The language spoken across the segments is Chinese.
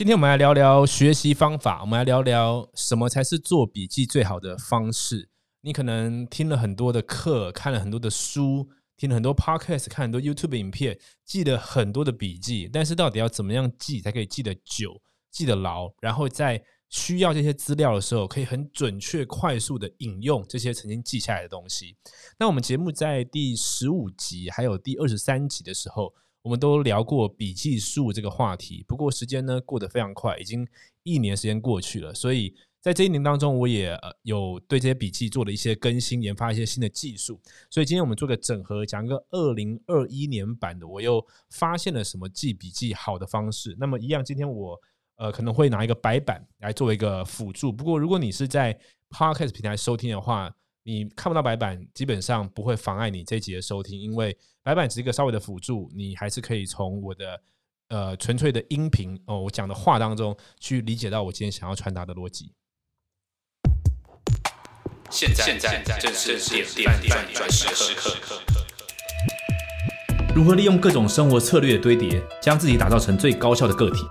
今天我们来聊聊学习方法，我们来聊聊什么才是做笔记最好的方式。你可能听了很多的课，看了很多的书，听了很多 podcast，看很多 YouTube 影片，记了很多的笔记，但是到底要怎么样记才可以记得久、记得牢？然后在需要这些资料的时候，可以很准确、快速的引用这些曾经记下来的东西。那我们节目在第十五集还有第二十三集的时候。我们都聊过笔记术这个话题，不过时间呢过得非常快，已经一年时间过去了。所以在这一年当中，我也有对这些笔记做了一些更新，研发一些新的技术。所以今天我们做个整合，讲个二零二一年版的，我又发现了什么记笔记好的方式。那么一样，今天我呃可能会拿一个白板来作为一个辅助。不过如果你是在 Podcast 平台收听的话，你看不到白板，基本上不会妨碍你这集的收听，因为白板只是一个稍微的辅助，你还是可以从我的呃纯粹的音频哦，我讲的话当中去理解到我今天想要传达的逻辑。现在，现在正是点点点转时刻。如何利用各种生活策略的堆叠，将自己打造成最高效的个体？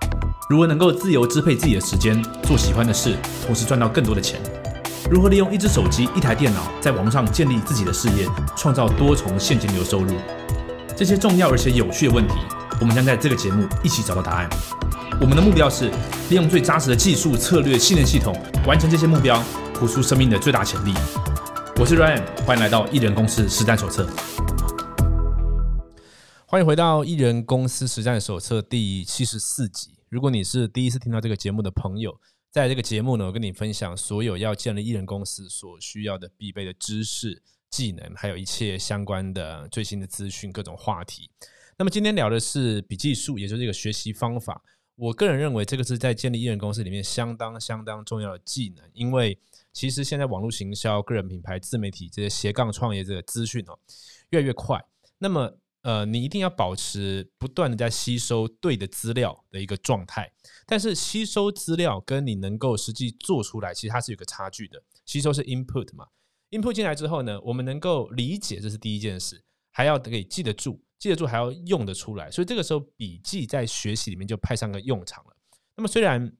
如何能够自由支配自己的时间，做喜欢的事，同时赚到更多的钱？如何利用一只手机、一台电脑，在网上建立自己的事业，创造多重现金流收入？这些重要而且有趣的问题，我们将在这个节目一起找到答案。我们的目标是利用最扎实的技术、策略、信念系统，完成这些目标，活出生命的最大潜力。我是 Ryan，欢迎来到艺人公司实战手册。欢迎回到艺人公司实战手册第七十四集。如果你是第一次听到这个节目的朋友，在这个节目呢，我跟你分享所有要建立艺人公司所需要的必备的知识、技能，还有一切相关的最新的资讯、各种话题。那么今天聊的是笔记术，也就是一个学习方法。我个人认为，这个是在建立艺人公司里面相当相当重要的技能，因为其实现在网络行销、个人品牌、自媒体这些斜杠创业这个资讯哦，越来越快。那么呃，你一定要保持不断的在吸收对的资料的一个状态，但是吸收资料跟你能够实际做出来，其实它是有个差距的。吸收是 input 嘛，input 进来之后呢，我们能够理解，这是第一件事，还要可以记得住，记得住还要用得出来，所以这个时候笔记在学习里面就派上个用场了。那么虽然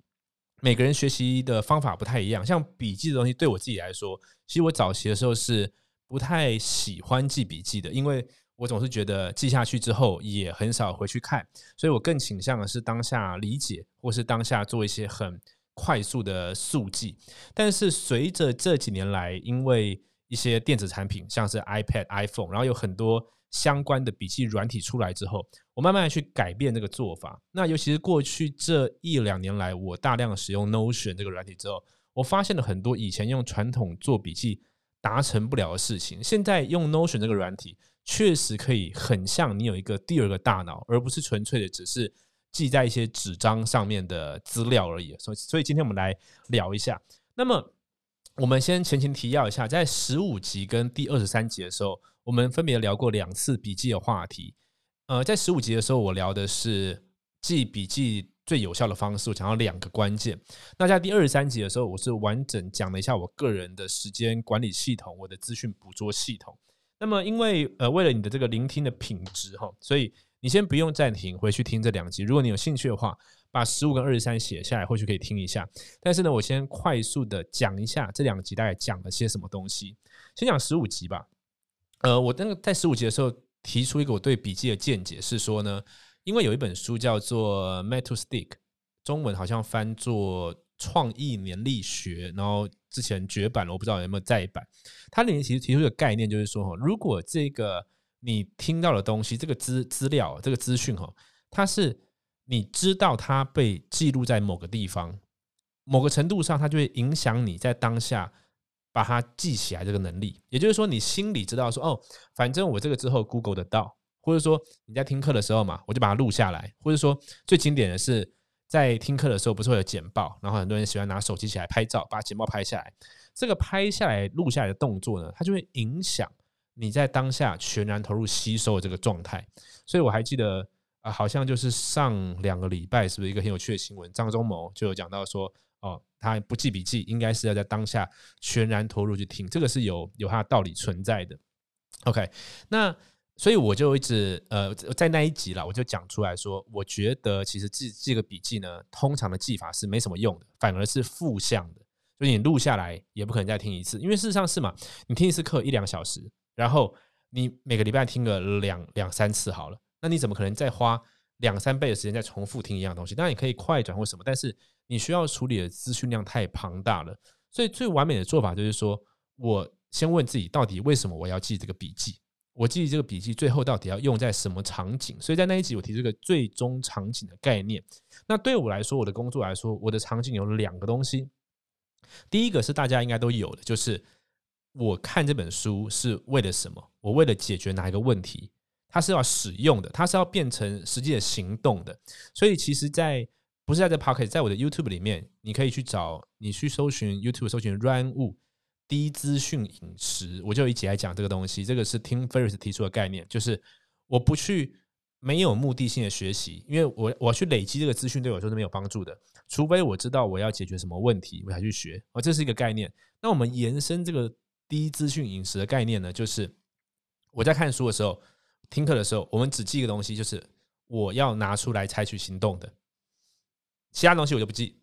每个人学习的方法不太一样，像笔记的东西，对我自己来说，其实我早期的时候是不太喜欢记笔记的，因为。我总是觉得记下去之后也很少回去看，所以我更倾向的是当下理解，或是当下做一些很快速的速记。但是随着这几年来，因为一些电子产品，像是 iPad、iPhone，然后有很多相关的笔记软体出来之后，我慢慢去改变这个做法。那尤其是过去这一两年来，我大量使用 Notion 这个软体之后，我发现了很多以前用传统做笔记达成不了的事情，现在用 Notion 这个软体。确实可以很像你有一个第二个大脑，而不是纯粹的只是记在一些纸张上面的资料而已。所以，所以今天我们来聊一下。那么，我们先前情提要一下，在十五集跟第二十三集的时候，我们分别聊过两次笔记的话题。呃，在十五集的时候，我聊的是记笔记最有效的方式，我讲到两个关键。那在第二十三集的时候，我是完整讲了一下我个人的时间管理系统，我的资讯捕捉系统。那么，因为呃，为了你的这个聆听的品质哈，所以你先不用暂停，回去听这两集。如果你有兴趣的话，把十五跟二十三写下来，或许可以听一下。但是呢，我先快速的讲一下这两集大概讲了些什么东西。先讲十五集吧。呃，我那个在十五集的时候提出一个我对笔记的见解，是说呢，因为有一本书叫做《Metal Stick》，中文好像翻作。创意年历学，然后之前绝版了，我不知道有没有再版。它里面其实提出一个概念，就是说哈，如果这个你听到的东西，这个资资料、这个资讯哈，它是你知道它被记录在某个地方，某个程度上，它就会影响你在当下把它记起来这个能力。也就是说，你心里知道说，哦，反正我这个之后 Google 得到，或者说你在听课的时候嘛，我就把它录下来，或者说最经典的是。在听课的时候，不是会有简报，然后很多人喜欢拿手机起来拍照，把简报拍下来。这个拍下来、录下来的动作呢，它就会影响你在当下全然投入吸收的这个状态。所以我还记得啊，好像就是上两个礼拜，是不是一个很有趣的新闻？张忠谋就有讲到说，哦，他不记笔记，应该是要在当下全然投入去听，这个是有有它的道理存在的。OK，那。所以我就一直呃在那一集啦，我就讲出来说，我觉得其实记这个笔记呢，通常的记法是没什么用的，反而是负向的。就你录下来也不可能再听一次，因为事实上是嘛，你听一次课一两小时，然后你每个礼拜听个两两三次好了，那你怎么可能再花两三倍的时间再重复听一样东西？当然你可以快转或什么，但是你需要处理的资讯量太庞大了。所以最完美的做法就是说，我先问自己，到底为什么我要记这个笔记？我记这个笔记最后到底要用在什么场景？所以在那一集我提这个最终场景的概念。那对我来说，我的工作来说，我的场景有两个东西。第一个是大家应该都有的，就是我看这本书是为了什么？我为了解决哪一个问题？它是要使用的，它是要变成实际的行动的。所以其实，在不是在这 Pocket，在我的 YouTube 里面，你可以去找，你去搜寻 YouTube，搜寻 Run Wu。低资讯饮食，我就一起来讲这个东西。这个是 Tim Ferris 提出的概念，就是我不去没有目的性的学习，因为我我去累积这个资讯对我来说是没有帮助的。除非我知道我要解决什么问题，我才去学。哦，这是一个概念。那我们延伸这个低资讯饮食的概念呢，就是我在看书的时候、听课的时候，我们只记一个东西，就是我要拿出来采取行动的，其他东西我就不记。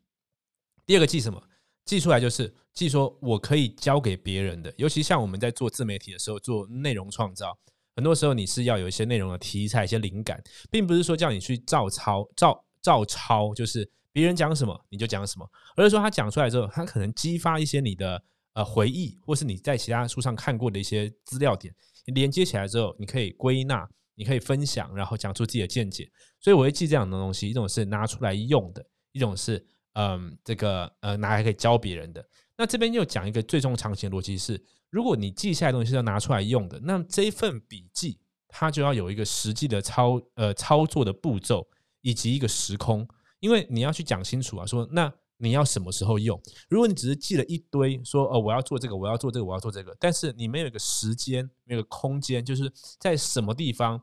第二个记什么？记出来就是记说我可以交给别人的，尤其像我们在做自媒体的时候，做内容创造，很多时候你是要有一些内容的题材、一些灵感，并不是说叫你去照抄、照照抄，就是别人讲什么你就讲什么，而是说他讲出来之后，他可能激发一些你的呃回忆，或是你在其他书上看过的一些资料点，连接起来之后，你可以归纳，你可以分享，然后讲出自己的见解。所以我会记这样的东西，一种是拿出来用的，一种是。嗯，这个呃，拿来可以教别人的。那这边又讲一个最终场景逻辑是：如果你记下来东西是要拿出来用的，那这一份笔记它就要有一个实际的操呃操作的步骤以及一个时空，因为你要去讲清楚啊，说那你要什么时候用？如果你只是记了一堆，说哦我要做这个，我要做这个，我要做这个，但是你没有一个时间，没有个空间，就是在什么地方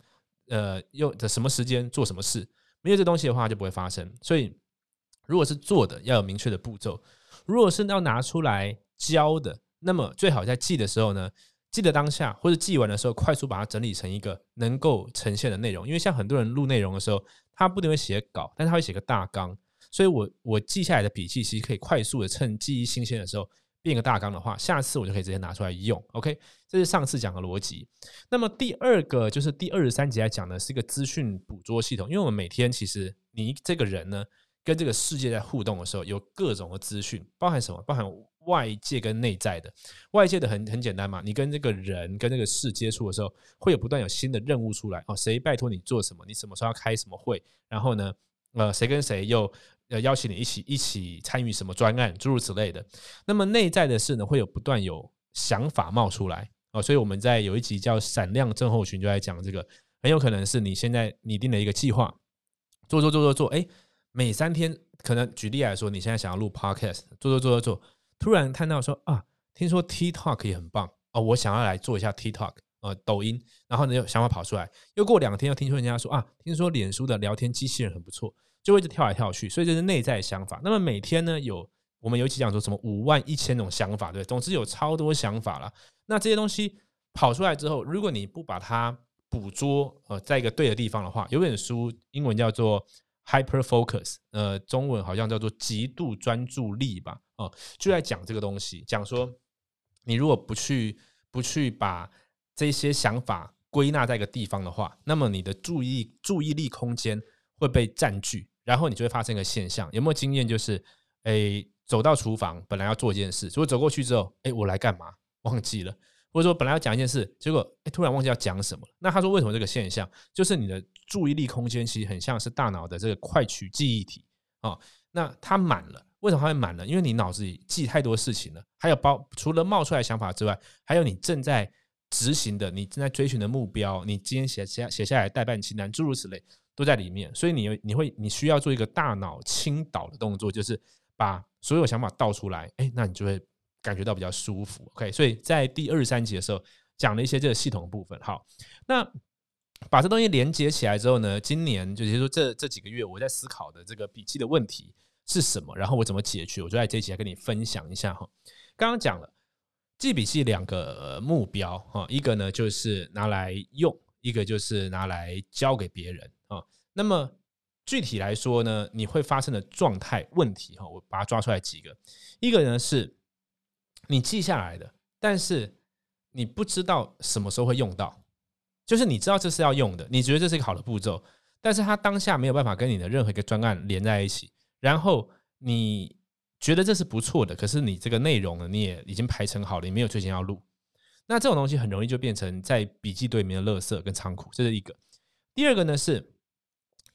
呃用的什么时间做什么事，没有这东西的话就不会发生，所以。如果是做的要有明确的步骤，如果是要拿出来教的，那么最好在记的时候呢，记得当下或者记完的时候，快速把它整理成一个能够呈现的内容。因为像很多人录内容的时候，他不一定会写稿，但他会写个大纲。所以我我记下来的笔记，其实可以快速的趁记忆新鲜的时候变个大纲的话，下次我就可以直接拿出来用。OK，这是上次讲的逻辑。那么第二个就是第二十三集来讲的是一个资讯捕捉系统，因为我们每天其实你这个人呢。跟这个世界在互动的时候，有各种的资讯，包含什么？包含外界跟内在的。外界的很很简单嘛，你跟这个人、跟这个事接触的时候，会有不断有新的任务出来哦。谁拜托你做什么？你什么时候要开什么会？然后呢，呃，谁跟谁又呃邀请你一起一起参与什么专案，诸如此类的。那么内在的事呢，会有不断有想法冒出来哦。所以我们在有一集叫“闪亮症候群”就在讲这个，很有可能是你现在拟定了一个计划，做做做做做，哎。每三天，可能举例来说，你现在想要录 podcast，做做做做做，突然看到说啊，听说 TikTok 也很棒哦，我想要来做一下 TikTok，呃，抖音，然后呢，有想法跑出来，又过两天又听说人家说啊，听说脸书的聊天机器人很不错，就会一直跳来跳去，所以这是内在想法。那么每天呢，有我们尤其讲说什么五万一千种想法，对，总之有超多想法了。那这些东西跑出来之后，如果你不把它捕捉，呃，在一个对的地方的话，有本书英文叫做。Hyper focus，呃，中文好像叫做极度专注力吧，哦，就在讲这个东西，讲说你如果不去不去把这些想法归纳在一个地方的话，那么你的注意注意力空间会被占据，然后你就会发生一个现象，有没有经验？就是，诶，走到厨房本来要做一件事，结果走过去之后，诶，我来干嘛？忘记了。或者说本来要讲一件事，结果哎突然忘记要讲什么。那他说为什么这个现象？就是你的注意力空间其实很像是大脑的这个快取记忆体啊。那它满了，为什么它会满呢？因为你脑子里记太多事情了，还有包除了冒出来想法之外，还有你正在执行的、你正在追寻的目标，你今天写下写下来代办清单，诸如此类都在里面。所以你你会你需要做一个大脑倾倒的动作，就是把所有想法倒出来。哎，那你就会。感觉到比较舒服，OK，所以在第二三集的时候讲了一些这个系统的部分。好，那把这东西连接起来之后呢，今年就是说这这几个月我在思考的这个笔记的问题是什么，然后我怎么解决，我就在这一集来跟你分享一下哈。刚刚讲了记笔记两个目标哈，一个呢就是拿来用，一个就是拿来交给别人啊。那么具体来说呢，你会发生的状态问题哈，我把它抓出来几个。一个呢是你记下来的，但是你不知道什么时候会用到，就是你知道这是要用的，你觉得这是一个好的步骤，但是它当下没有办法跟你的任何一个专案连在一起，然后你觉得这是不错的，可是你这个内容呢，你也已经排成好了，你没有最近要录，那这种东西很容易就变成在笔记堆里面的垃圾跟仓库，这是一个。第二个呢是。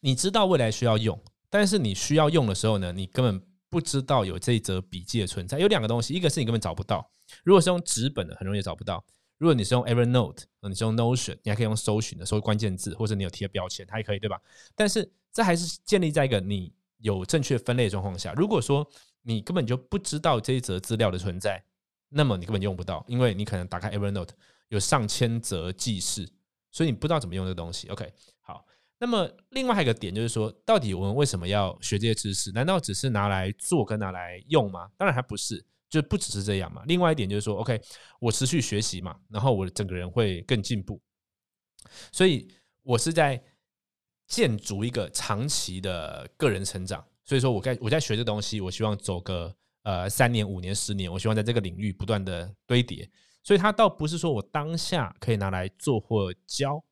你知道未来需要用，但是你需要用的时候呢，你根本不知道有这一则笔记的存在。有两个东西，一个是你根本找不到，如果是用纸本的，很容易找不到；如果你是用 Evernote，你是用 Notion，你还可以用搜寻的，搜关键字，或者你有贴标签，它也可以，对吧？但是这还是建立在一个你有正确分类的状况下。如果说你根本就不知道这一则资料的存在，那么你根本用不到，因为你可能打开 Evernote 有上千则记事，所以你不知道怎么用这个东西。OK，好。那么，另外一个点就是说，到底我们为什么要学这些知识？难道只是拿来做跟拿来用吗？当然还不是，就不只是这样嘛。另外一点就是说，OK，我持续学习嘛，然后我整个人会更进步，所以我是在建筑一个长期的个人成长。所以说我在我在学这东西，我希望走个呃三年、五年、十年，我希望在这个领域不断的堆叠。所以它倒不是说我当下可以拿来做或教。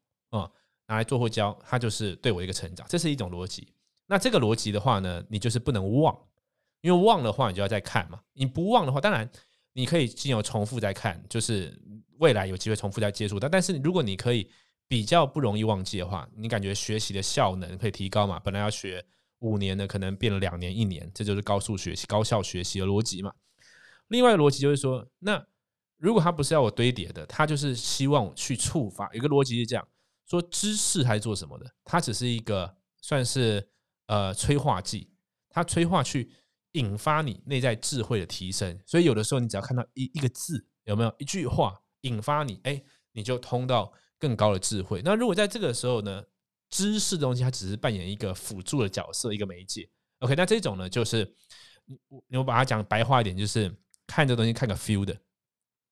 拿来做或教，它就是对我一个成长，这是一种逻辑。那这个逻辑的话呢，你就是不能忘，因为忘的话，你就要再看嘛。你不忘的话，当然你可以经由重复再看，就是未来有机会重复再接触。但但是如果你可以比较不容易忘记的话，你感觉学习的效能可以提高嘛？本来要学五年的，可能变了两年、一年，这就是高速学习、高效学习的逻辑嘛。另外逻辑就是说，那如果他不是要我堆叠的，他就是希望去触发。一个逻辑是这样。说知识还是做什么的？它只是一个算是呃催化剂，它催化去引发你内在智慧的提升。所以有的时候你只要看到一一个字，有没有一句话引发你，哎，你就通到更高的智慧。那如果在这个时候呢，知识的东西它只是扮演一个辅助的角色，一个媒介。OK，那这种呢，就是我我把它讲白话一点，就是看这东西看个 feel 的。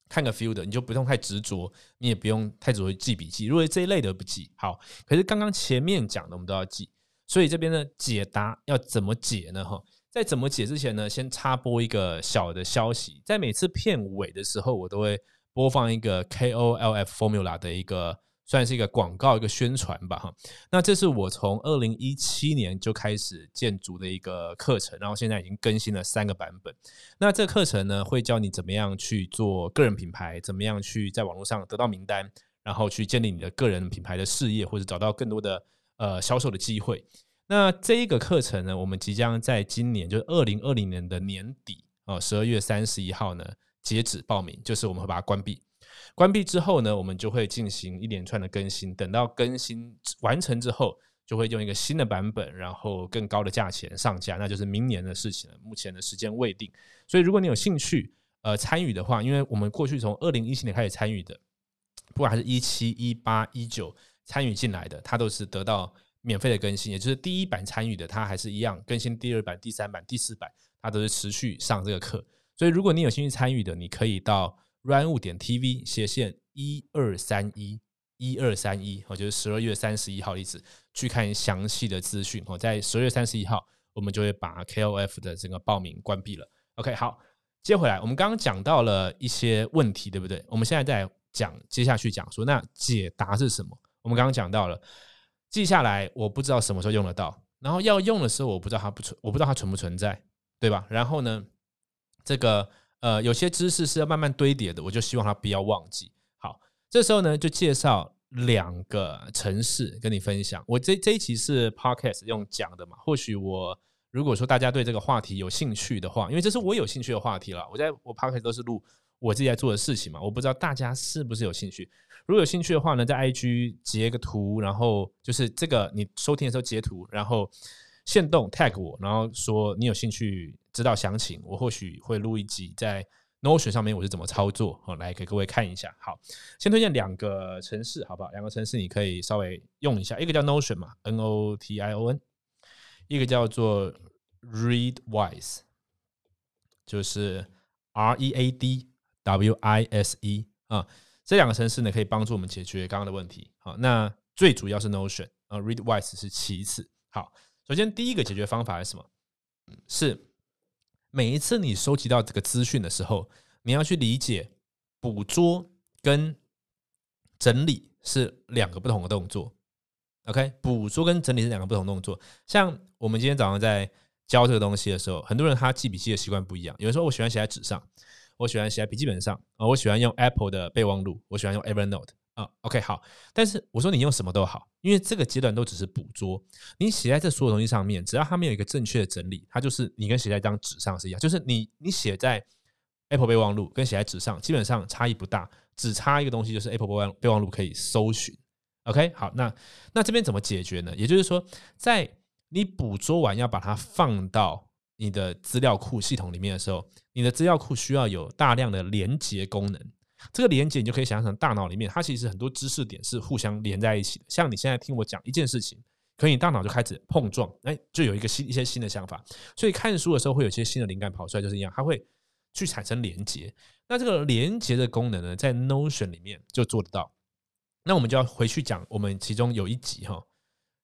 看个 field，，你就不用太执着，你也不用太执着记笔记。如果这一类的不记，好。可是刚刚前面讲的我们都要记，所以这边呢解答要怎么解呢？哈，在怎么解之前呢，先插播一个小的消息，在每次片尾的时候，我都会播放一个 KOLF formula 的一个。算是一个广告，一个宣传吧，哈。那这是我从二零一七年就开始建筑的一个课程，然后现在已经更新了三个版本。那这课程呢，会教你怎么样去做个人品牌，怎么样去在网络上得到名单，然后去建立你的个人品牌的事业，或者找到更多的呃销售的机会。那这一个课程呢，我们即将在今年，就是二零二零年的年底啊，十二月三十一号呢截止报名，就是我们会把它关闭。关闭之后呢，我们就会进行一连串的更新。等到更新完成之后，就会用一个新的版本，然后更高的价钱上架，那就是明年的事情了。目前的时间未定，所以如果你有兴趣呃参与的话，因为我们过去从二零一七年开始参与的，不管还是一七、一八、一九参与进来的，它都是得到免费的更新，也就是第一版参与的，它还是一样更新第二版、第三版、第四版，它都是持续上这个课。所以如果你有兴趣参与的，你可以到。Run 物点 tv 斜线一二三一一二三一，我就是十二月三十一号的意思，去看详细的资讯。哦，在十二月三十一号，我们就会把 KOF 的整个报名关闭了。OK，好，接回来，我们刚刚讲到了一些问题，对不对？我们现在在讲，接下去讲说，那解答是什么？我们刚刚讲到了，记下来，我不知道什么时候用得到，然后要用的时候，我不知道它不存，我不知道它存不存在，对吧？然后呢，这个。呃，有些知识是要慢慢堆叠的，我就希望他不要忘记。好，这时候呢，就介绍两个城市跟你分享。我这这一期是 podcast 用讲的嘛？或许我如果说大家对这个话题有兴趣的话，因为这是我有兴趣的话题了。我在我 podcast 都是录我自己在做的事情嘛，我不知道大家是不是有兴趣。如果有兴趣的话呢，在 IG 截个图，然后就是这个你收听的时候截图，然后。现动 tag 我，然后说你有兴趣知道详情，我或许会录一集在 Notion 上面我是怎么操作，好来给各位看一下。好，先推荐两个城市，好不好？两个城市你可以稍微用一下，一个叫 Notion 嘛，N O T I O N，一个叫做 Readwise，就是 R E A D W I S E 啊。这两个城市呢，可以帮助我们解决刚刚的问题。好，那最主要是 Notion 啊，Readwise 是其次。好，首先第一个解决方法是什么？是每一次你收集到这个资讯的时候，你要去理解捕捉跟整理是两个不同的动作。OK，捕捉跟整理是两个不同动作。像我们今天早上在教这个东西的时候，很多人他记笔记的习惯不一样。有人说我喜欢写在纸上，我喜欢写在笔记本上啊，我喜欢用 Apple 的备忘录，我喜欢用 Evernote 啊。OK，好。但是我说你用什么都好，因为这个阶段都只是捕捉。你写在这所有东西上面，只要它没有一个正确的整理，它就是你跟写在一张纸上是一样。就是你你写在 Apple 备忘录跟写在纸上基本上差异不大，只差一个东西就是 Apple 备忘备忘录可以搜寻。OK，好，那那这边怎么解决呢？也就是说，在你捕捉完要把它放到你的资料库系统里面的时候，你的资料库需要有大量的连接功能。这个连接你就可以想象成大脑里面，它其实很多知识点是互相连在一起的。像你现在听我讲一件事情，可你大脑就开始碰撞，哎，就有一个新一些新的想法。所以看书的时候会有些新的灵感跑出来，就是一样，它会去产生连接。那这个连接的功能呢，在 Notion 里面就做得到。那我们就要回去讲，我们其中有一集哈，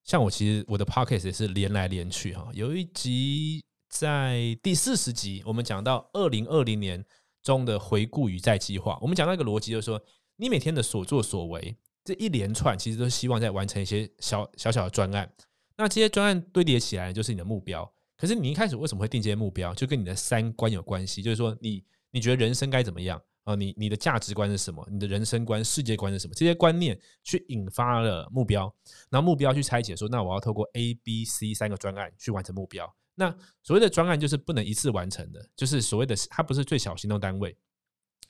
像我其实我的 podcast 也是连来连去哈，有一集在第四十集，我们讲到二零二零年中的回顾与再计划，我们讲到一个逻辑，就是说你每天的所作所为这一连串，其实都希望在完成一些小小小的专案，那这些专案堆叠起来就是你的目标。可是你一开始为什么会定这些目标，就跟你的三观有关系，就是说你你觉得人生该怎么样？啊，你你的价值观是什么？你的人生观、世界观是什么？这些观念去引发了目标，然后目标去拆解，说那我要透过 A、B、C 三个专案去完成目标。那所谓的专案就是不能一次完成的，就是所谓的它不是最小行动单位。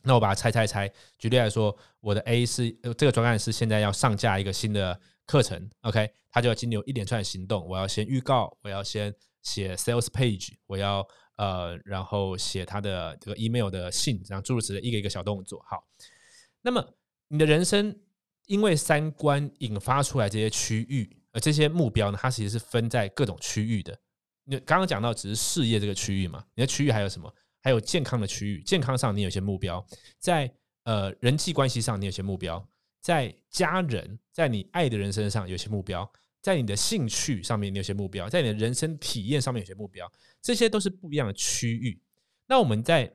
那我把它拆拆拆，举例来说，我的 A 是这个专案是现在要上架一个新的课程，OK，它就要经历一连串行动，我要先预告，我要先写 sales page，我要。呃，然后写他的这个 email 的信，然后诸如此类一个一个小动作。好，那么你的人生因为三观引发出来这些区域，而这些目标呢，它其实是分在各种区域的。你刚刚讲到只是事业这个区域嘛？你的区域还有什么？还有健康的区域，健康上你有些目标，在呃人际关系上你有些目标，在家人，在你爱的人身上有些目标。在你的兴趣上面，你有些目标；在你的人生体验上面有些目标，这些都是不一样的区域。那我们在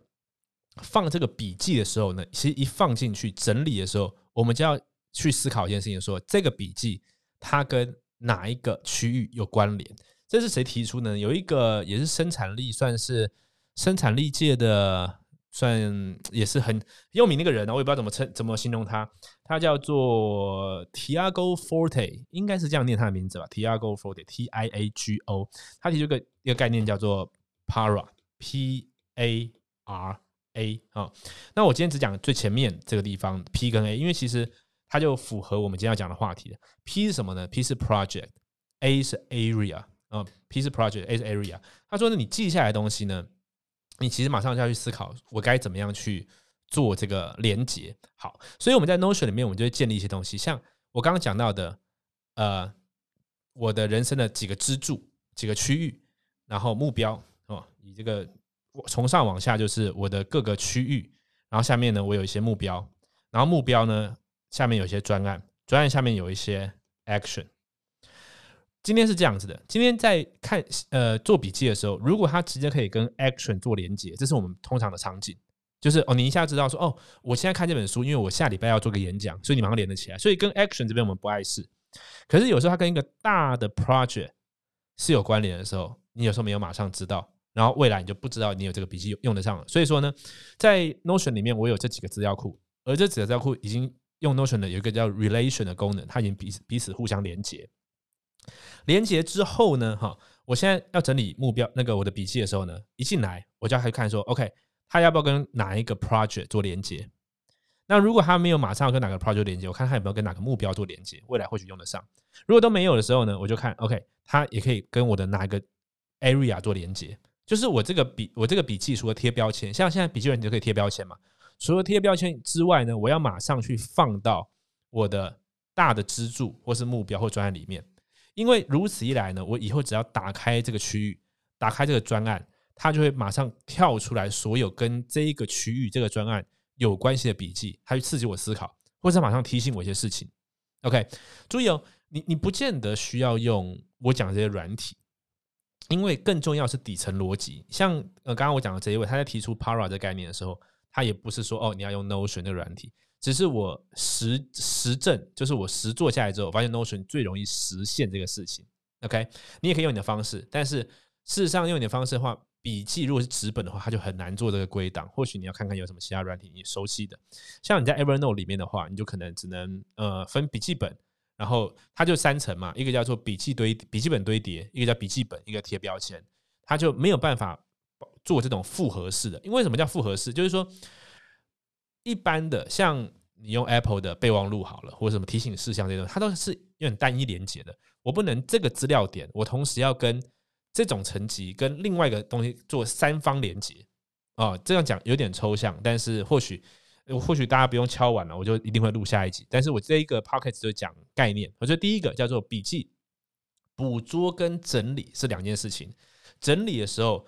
放这个笔记的时候呢，其实一放进去整理的时候，我们就要去思考一件事情：说这个笔记它跟哪一个区域有关联？这是谁提出呢？有一个也是生产力，算是生产力界的。算也是很有名那个人呢，我也不知道怎么称怎么形容他，他叫做 Tiago Forte，应该是这样念他的名字吧，Tiago Forte，T I A G O，他提出个一个概念叫做 Para，P A R A 啊。那我今天只讲最前面这个地方 P 跟 A，因为其实它就符合我们今天要讲的话题 P 是什么呢？P 是 Project，A 是 Area 啊，piece Project，A 是 Area。他说呢，你记下来的东西呢？你其实马上就要去思考，我该怎么样去做这个连接。好，所以我们在 Notion 里面，我们就会建立一些东西，像我刚刚讲到的，呃，我的人生的几个支柱、几个区域，然后目标哦，以这个从上往下就是我的各个区域，然后下面呢，我有一些目标，然后目标呢下面有一些专案，专案下面有一些 action。今天是这样子的，今天在看呃做笔记的时候，如果它直接可以跟 action 做连接，这是我们通常的场景，就是哦，你一下知道说哦，我现在看这本书，因为我下礼拜要做个演讲，所以你马上连得起来。所以跟 action 这边我们不碍事，可是有时候它跟一个大的 project 是有关联的时候，你有时候没有马上知道，然后未来你就不知道你有这个笔记用得上了。所以说呢，在 Notion 里面我有这几个资料库，而这几个资料库已经用 Notion 的有一个叫 relation 的功能，它已经彼此彼此互相连接。连接之后呢，哈，我现在要整理目标那个我的笔记的时候呢，一进来我就要去看说，OK，他要不要跟哪一个 project 做连接？那如果他没有马上要跟哪个 project 连接，我看他有没有跟哪个目标做连接，未来或许用得上。如果都没有的时候呢，我就看 OK，他也可以跟我的哪一个 area 做连接。就是我这个笔，我这个笔记除了贴标签，像现在笔记本你就可以贴标签嘛。除了贴标签之外呢，我要马上去放到我的大的支柱或是目标或专案里面。因为如此一来呢，我以后只要打开这个区域，打开这个专案，它就会马上跳出来所有跟这一个区域、这个专案有关系的笔记，它去刺激我思考。或者马上提醒我一些事情。OK，注意哦，你你不见得需要用我讲这些软体，因为更重要是底层逻辑。像呃，刚刚我讲的这一位，他在提出 Para 这概念的时候，他也不是说哦你要用 Notion 那个软体，只是我实实证，就是我实做下来之后，发现 Notion 最容易实现这个事情。OK，你也可以用你的方式，但是事实上用你的方式的话，笔记如果是纸本的话，它就很难做这个归档。或许你要看看有什么其他软体你熟悉的，像你在 Evernote 里面的话，你就可能只能呃分笔记本，然后它就三层嘛，一个叫做笔记堆笔记本堆叠，一个叫笔记本，一个贴标签，它就没有办法做这种复合式的。因为什么叫复合式？就是说一般的像你用 Apple 的备忘录好了，或者什么提醒事项这种，它都是有点单一连接的。我不能这个资料点，我同时要跟这种层级跟另外一个东西做三方连接啊。这样讲有点抽象，但是或许或许大家不用敲完了，我就一定会录下一集。但是我这一个 p o c k e t 就讲概念。我觉得第一个叫做笔记捕捉跟整理是两件事情。整理的时候，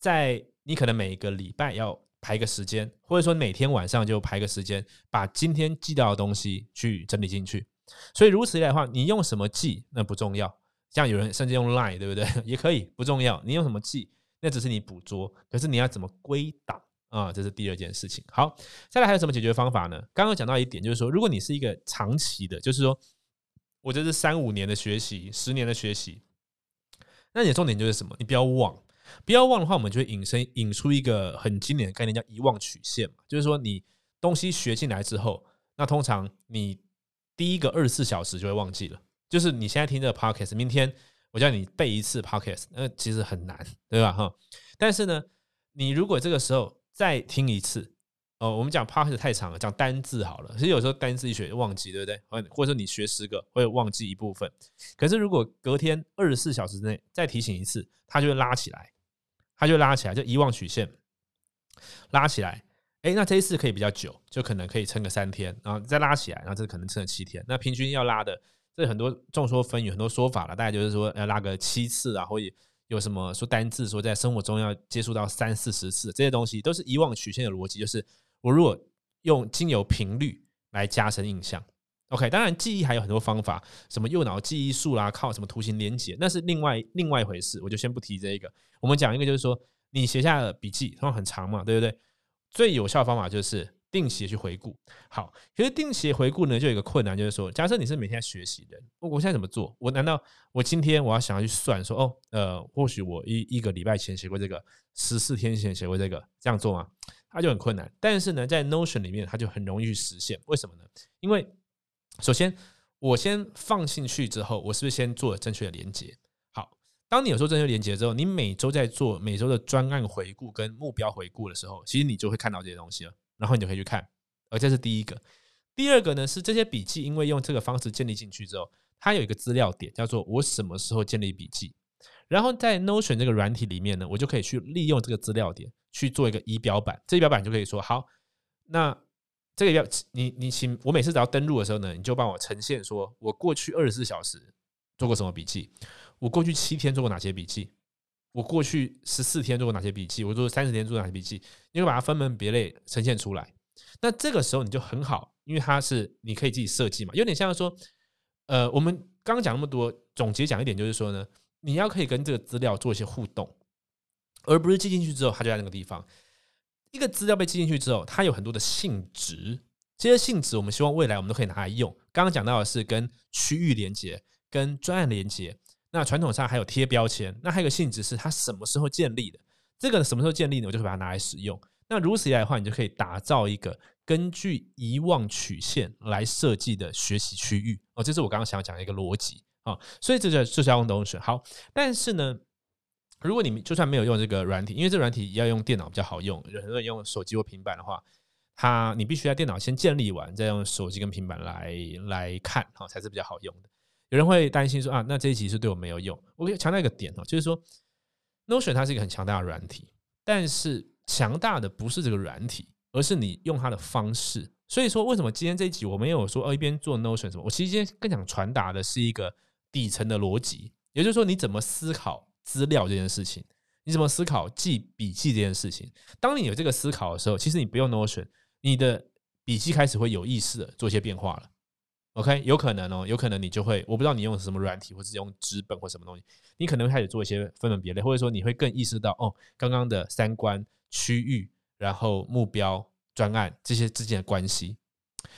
在你可能每一个礼拜要。排个时间，或者说每天晚上就排个时间，把今天记到的东西去整理进去。所以如此一来的话，你用什么记那不重要。像有人甚至用 Line，对不对？也可以，不重要。你用什么记，那只是你捕捉。可是你要怎么归档啊？这是第二件事情。好，再来还有什么解决方法呢？刚刚讲到一点，就是说，如果你是一个长期的，就是说我这是三五年的学习，十年的学习，那你的重点就是什么？你不要忘。不要忘的话，我们就会引申引出一个很经典的概念，叫遗忘曲线嘛。就是说，你东西学进来之后，那通常你第一个二十四小时就会忘记了。就是你现在听这个 podcast，明天我叫你背一次 podcast，那其实很难，对吧？哈。但是呢，你如果这个时候再听一次，哦，我们讲 podcast 太长了，讲单字好了。其实有时候单字一学就忘记，对不对？或者说你学十个会忘记一部分。可是如果隔天二十四小时之内再提醒一次，它就会拉起来。它就拉起来，就遗忘曲线拉起来，哎，那这一次可以比较久，就可能可以撑个三天，然后再拉起来，然后这可能撑了七天。那平均要拉的，这很多众说纷纭，很多说法了。大概就是说要拉个七次啊，或者有什么说单字，说在生活中要接触到三四十次，这些东西都是遗忘曲线的逻辑。就是我如果用精油频率来加深印象，OK，当然记忆还有很多方法，什么右脑记忆术啦，靠什么图形连接，那是另外另外一回事，我就先不提这一个。我们讲一个，就是说你写下的笔记，通常很长嘛，对不对？最有效的方法就是定期去回顾。好，其实定期回顾呢，就有一个困难，就是说，假设你是每天学习的，我现在怎么做？我难道我今天我要想要去算说，哦，呃，或许我一一个礼拜前写过这个，十四天前写过这个，这样做吗？它就很困难。但是呢，在 Notion 里面，它就很容易去实现。为什么呢？因为首先我先放进去之后，我是不是先做了正确的连接？好当你有做正确连接之后，你每周在做每周的专案回顾跟目标回顾的时候，其实你就会看到这些东西了，然后你就可以去看。而这是第一个，第二个呢是这些笔记，因为用这个方式建立进去之后，它有一个资料点叫做我什么时候建立笔记，然后在 Notion 这个软体里面呢，我就可以去利用这个资料点去做一个仪表板，这仪表板就可以说好，那这个要你你请我每次只要登录的时候呢，你就帮我呈现说我过去二十四小时做过什么笔记。我过去七天做过哪些笔记？我过去十四天做过哪些笔记？我做三十天做哪些笔记？你会把它分门别类呈现出来。那这个时候你就很好，因为它是你可以自己设计嘛，有点像说，呃，我们刚刚讲那么多，总结讲一点就是说呢，你要可以跟这个资料做一些互动，而不是记进去之后它就在那个地方。一个资料被记进去之后，它有很多的性质，这些性质我们希望未来我们都可以拿来用。刚刚讲到的是跟区域连接、跟专案连接。那传统上还有贴标签，那还有个性质是它什么时候建立的？这个什么时候建立呢？我就会把它拿来使用。那如此一来的话，你就可以打造一个根据遗忘曲线来设计的学习区域哦。这是我刚刚想要讲的一个逻辑啊。所以这就就是要用东西。好，但是呢，如果你就算没有用这个软体，因为这软体要用电脑比较好用，有很多人用手机或平板的话，它你必须在电脑先建立完，再用手机跟平板来来看哈，才是比较好用的。有人会担心说啊，那这一集是对我没有用。我可以强调一个点哦，就是说，Notion 它是一个很强大的软体，但是强大的不是这个软体，而是你用它的方式。所以说，为什么今天这一集我没有说哦一边做 Notion 什么？我其实今天更想传达的是一个底层的逻辑，也就是说，你怎么思考资料这件事情，你怎么思考记笔记这件事情。当你有这个思考的时候，其实你不用 Notion，你的笔记开始会有意识的做一些变化了。OK，有可能哦，有可能你就会，我不知道你用什么软体，或是用纸本或什么东西，你可能会开始做一些分门别类，或者说你会更意识到哦，刚刚的三观、区域，然后目标、专案这些之间的关系，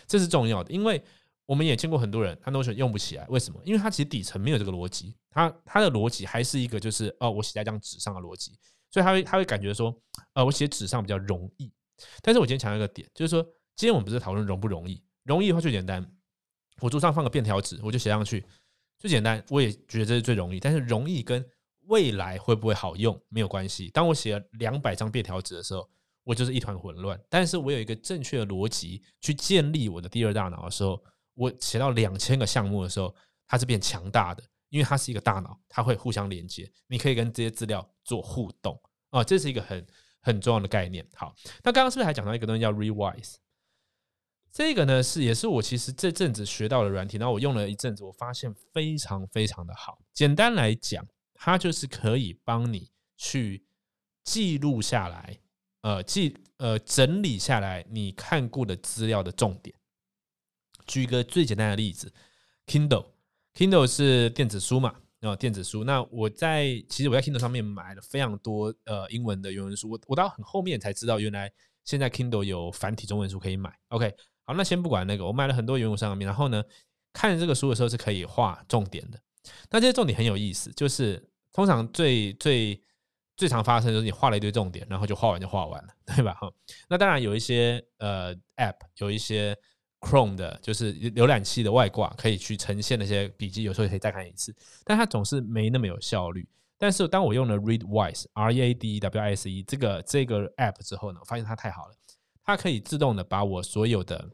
这是重要的，因为我们也见过很多人，他 Notion 用不起来，为什么？因为他其实底层没有这个逻辑，他他的逻辑还是一个就是哦，我写在一张纸上的逻辑，所以他会他会感觉说，呃，我写纸上比较容易。但是我今天强调一个点，就是说，今天我们不是讨论容不容易，容易的话最简单。我桌上放个便条纸，我就写上去，最简单。我也觉得这是最容易，但是容易跟未来会不会好用没有关系。当我写了两百张便条纸的时候，我就是一团混乱。但是我有一个正确的逻辑去建立我的第二大脑的时候，我写到两千个项目的时候，它是变强大的，因为它是一个大脑，它会互相连接，你可以跟这些资料做互动啊，这是一个很很重要的概念。好，那刚刚是不是还讲到一个东西叫 revise？这个呢是也是我其实这阵子学到的软体，然后我用了一阵子，我发现非常非常的好。简单来讲，它就是可以帮你去记录下来，呃，记呃整理下来你看过的资料的重点。举一个最简单的例子，Kindle，Kindle 是电子书嘛，啊，电子书。那我在其实我在 Kindle 上面买了非常多呃英文的原文书，我我到很后面才知道，原来现在 Kindle 有繁体中文书可以买。OK。好，那先不管那个，我买了很多原文上面，然后呢，看这个书的时候是可以画重点的。那这些重点很有意思，就是通常最最最常发生就是你画了一堆重点，然后就画完就画完了，对吧？哈，那当然有一些呃 App，有一些 Chrome 的，就是浏览器的外挂，可以去呈现那些笔记，有时候也可以再看一次，但它总是没那么有效率。但是当我用了 Readwise，R E A D W I S E 这个这个 App 之后呢，我发现它太好了，它可以自动的把我所有的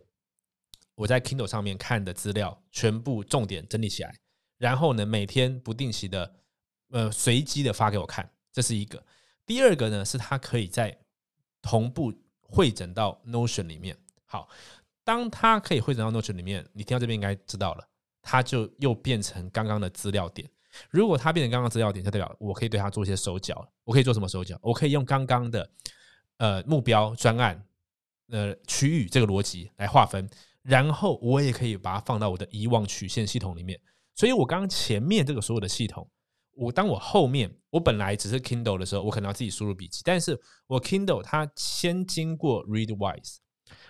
我在 Kindle 上面看的资料全部重点整理起来，然后呢，每天不定期的呃随机的发给我看，这是一个。第二个呢，是它可以在同步汇整到 Notion 里面。好，当它可以汇整到 Notion 里面，你听到这边应该知道了，它就又变成刚刚的资料点。如果它变成刚刚资料点，就代表我可以对它做一些手脚。我可以做什么手脚？我可以用刚刚的呃目标专案呃区域这个逻辑来划分。然后我也可以把它放到我的遗忘曲线系统里面，所以我刚刚前面这个所有的系统，我当我后面我本来只是 Kindle 的时候，我可能要自己输入笔记，但是我 Kindle 它先经过 Readwise，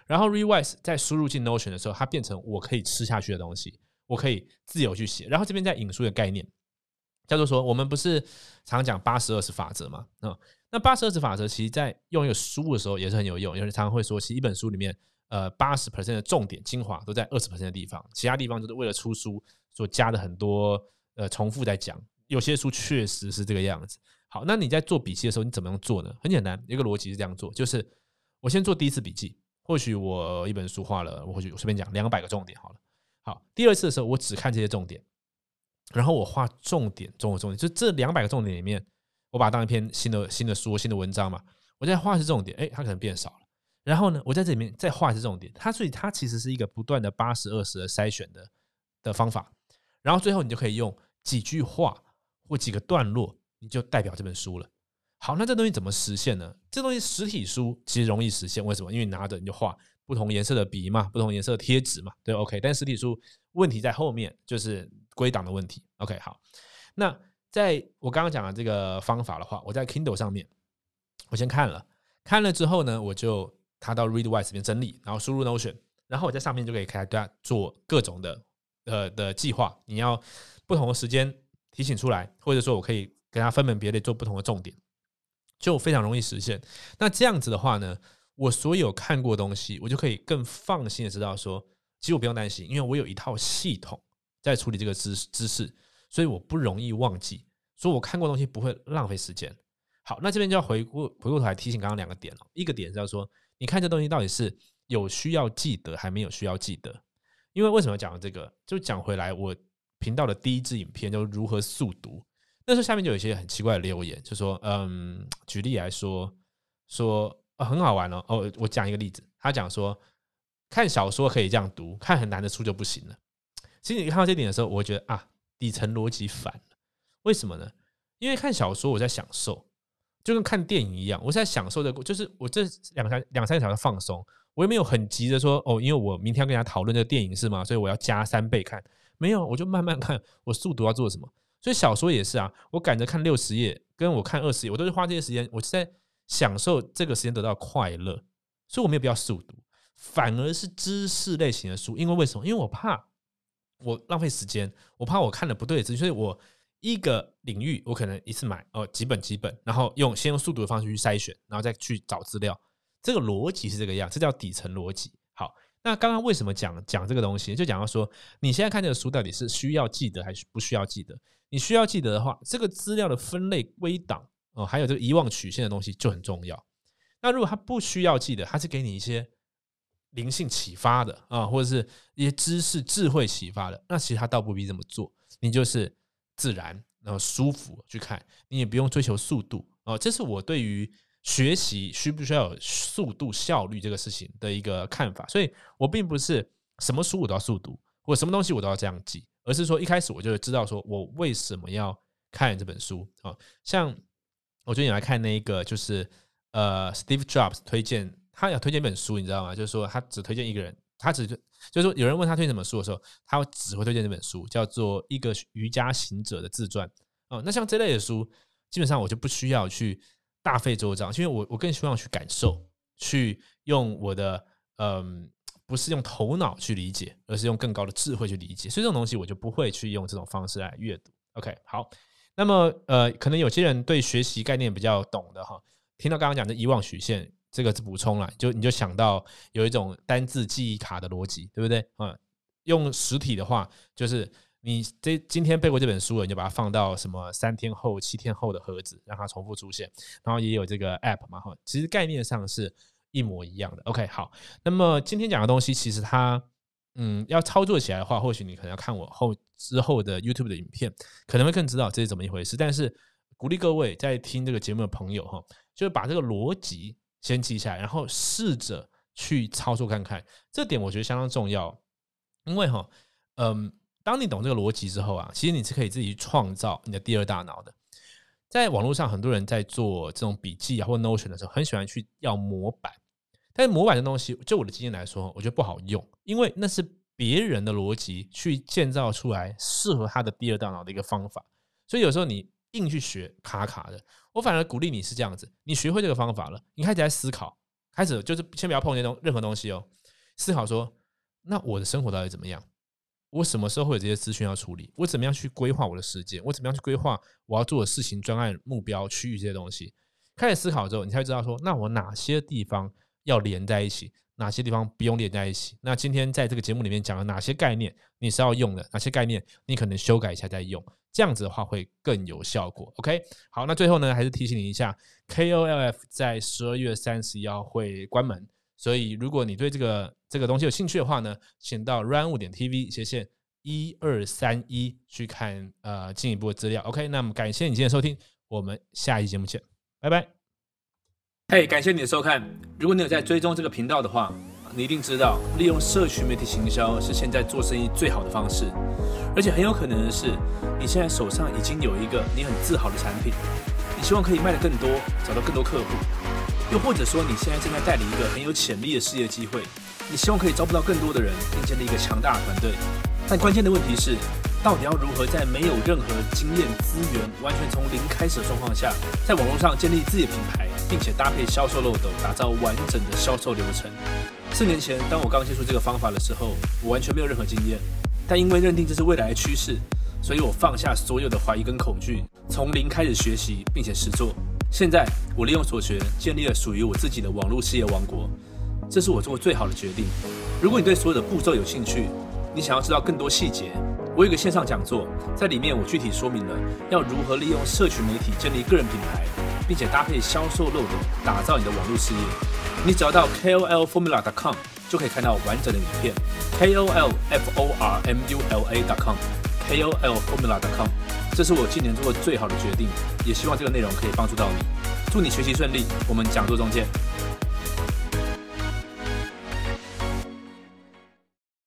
然后 Readwise 在输入进 Notion 的时候，它变成我可以吃下去的东西，我可以自由去写。然后这边在引出一个概念叫做说，我们不是常讲八十二十法则吗？啊，那八十二十法则其实在用一个书的时候也是很有用，有人常常会说，其实一本书里面。呃，八十 percent 的重点精华都在二十 percent 的地方，其他地方就是为了出书所加的很多呃重复在讲。有些书确实是这个样子。好，那你在做笔记的时候，你怎么样做呢？很简单，一个逻辑是这样做，就是我先做第一次笔记，或许我一本书画了，我或许我随便讲两百个重点好了。好，第二次的时候，我只看这些重点，然后我画重点中的重点，就这两百个重点里面，我把它当一篇新的新的书、新的文章嘛，我在画是重点，哎，它可能变少了。然后呢，我在这里面再画一次重点，它所以它其实是一个不断的八十二十的筛选的的方法，然后最后你就可以用几句话或几个段落，你就代表这本书了。好，那这东西怎么实现呢？这东西实体书其实容易实现，为什么？因为你拿着你就画不同颜色的笔嘛，不同颜色的贴纸嘛，对，OK。但实体书问题在后面，就是归档的问题。OK，好，那在我刚刚讲的这个方法的话，我在 Kindle 上面，我先看了，看了之后呢，我就。它到 Readwise 这边整理，然后输入 Notion，然后我在上面就可以开大家做各种的呃的计划。你要不同的时间提醒出来，或者说我可以给它分门别类做不同的重点，就非常容易实现。那这样子的话呢，我所有看过东西，我就可以更放心的知道说，其实我不用担心，因为我有一套系统在处理这个知知识，所以我不容易忘记，所以我看过东西不会浪费时间。好，那这边就要回过回过头来提醒刚刚两个点哦，一个点是要说。你看这东西到底是有需要记得，还没有需要记得？因为为什么讲这个？就讲回来，我频道的第一支影片就如何速读。那时候下面就有一些很奇怪的留言，就说：“嗯，举例来说，说很好玩哦。哦，我讲一个例子，他讲说，看小说可以这样读，看很难的书就不行了。其实你看到这点的时候，我觉得啊，底层逻辑反了。为什么呢？因为看小说我在享受。就跟看电影一样，我在享受的，就是我这两三两三个小时放松，我也没有很急着说哦，因为我明天要跟大家讨论这个电影是吗？所以我要加三倍看，没有，我就慢慢看，我速读要做什么。所以小说也是啊，我赶着看六十页，跟我看二十页，我都是花这些时间，我是在享受这个时间得到快乐，所以我没有必要速读，反而是知识类型的书，因为为什么？因为我怕我浪费时间，我怕我看了不对的资讯，所以我一个领域我可能一次买哦几本几本，然后用先用速读的方式去筛选，然后再去找资料，这个逻辑是这个样，这叫底层逻辑。那刚刚为什么讲讲这个东西？就讲到说，你现在看这个书到底是需要记得还是不需要记得？你需要记得的话，这个资料的分类归档哦，还有这个遗忘曲线的东西就很重要。那如果他不需要记得，他是给你一些灵性启发的啊，或者是一些知识智慧启发的，那其实他倒不必这么做。你就是自然然后舒服去看，你也不用追求速度哦。这是我对于学习需不需要有速度效率这个事情的一个看法。所以我并不是什么书我都要速读，或什么东西我都要这样记。而是说，一开始我就知道说，我为什么要看这本书啊？像我最近来看那一个，就是呃，Steve Jobs 推荐他要推荐一本书，你知道吗？就是说他只推荐一个人，他只就是说有人问他推荐什么书的时候，他只会推荐这本书，叫做《一个瑜伽行者的自传》哦。那像这类的书，基本上我就不需要去大费周章，因为我我更希望去感受，去用我的嗯。不是用头脑去理解，而是用更高的智慧去理解。所以这种东西我就不会去用这种方式来阅读。OK，好。那么呃，可能有些人对学习概念比较懂的哈，听到刚刚讲的遗忘曲线，这个是补充了，就你就想到有一种单字记忆卡的逻辑，对不对？嗯，用实体的话，就是你这今天背过这本书了，你就把它放到什么三天后、七天后的盒子，让它重复出现。然后也有这个 App 嘛，哈，其实概念上是。一模一样的，OK，好。那么今天讲的东西，其实它，嗯，要操作起来的话，或许你可能要看我后之后的 YouTube 的影片，可能会更知道这是怎么一回事。但是鼓励各位在听这个节目的朋友哈，就是把这个逻辑先记下来，然后试着去操作看看。这点我觉得相当重要，因为哈，嗯，当你懂这个逻辑之后啊，其实你是可以自己创造你的第二大脑的。在网络上，很多人在做这种笔记啊或 Notion 的时候，很喜欢去要模板。但是模板的东西，就我的经验来说，我觉得不好用，因为那是别人的逻辑去建造出来适合他的第二大脑的一个方法，所以有时候你硬去学卡卡的。我反而鼓励你是这样子，你学会这个方法了，你开始在思考，开始就是先不要碰那种任何东西哦，思考说，那我的生活到底怎么样？我什么时候会有这些资讯要处理？我怎么样去规划我的时间？我怎么样去规划我要做的事情、专案、目标、区域这些东西？开始思考之后，你才知道说，那我哪些地方？要连在一起，哪些地方不用连在一起？那今天在这个节目里面讲了哪些概念，你是要用的？哪些概念你可能修改一下再用？这样子的话会更有效果。OK，好，那最后呢，还是提醒你一下，KOLF 在十二月三十一号会关门，所以如果你对这个这个东西有兴趣的话呢，请到 run 五点 TV 斜线一二三一去看呃进一步的资料。OK，那么感谢你今天收听，我们下一期节目见，拜拜。嘿，感谢你的收看。如果你有在追踪这个频道的话，你一定知道，利用社群媒体行销是现在做生意最好的方式。而且很有可能的是，你现在手上已经有一个你很自豪的产品，你希望可以卖得更多，找到更多客户。又或者说，你现在正在代理一个很有潜力的事业机会，你希望可以招不到更多的人，并建立一个强大的团队。但关键的问题是，到底要如何在没有任何经验、资源、完全从零开始的状况下，在网络上建立自己的品牌？并且搭配销售漏斗，打造完整的销售流程。四年前，当我刚接触这个方法的时候，我完全没有任何经验。但因为认定这是未来的趋势，所以我放下所有的怀疑跟恐惧，从零开始学习，并且实做。现在，我利用所学，建立了属于我自己的网络事业王国。这是我做过最好的决定。如果你对所有的步骤有兴趣，你想要知道更多细节，我有个线上讲座，在里面我具体说明了要如何利用社群媒体建立个人品牌。并且搭配销售漏斗，打造你的网络事业。你只要到 KOLFormula.com 就可以看到完整的影片。KOLFormula.com，KOLFormula.com，这是我今年做过最好的决定，也希望这个内容可以帮助到你。祝你学习顺利，我们讲座中见。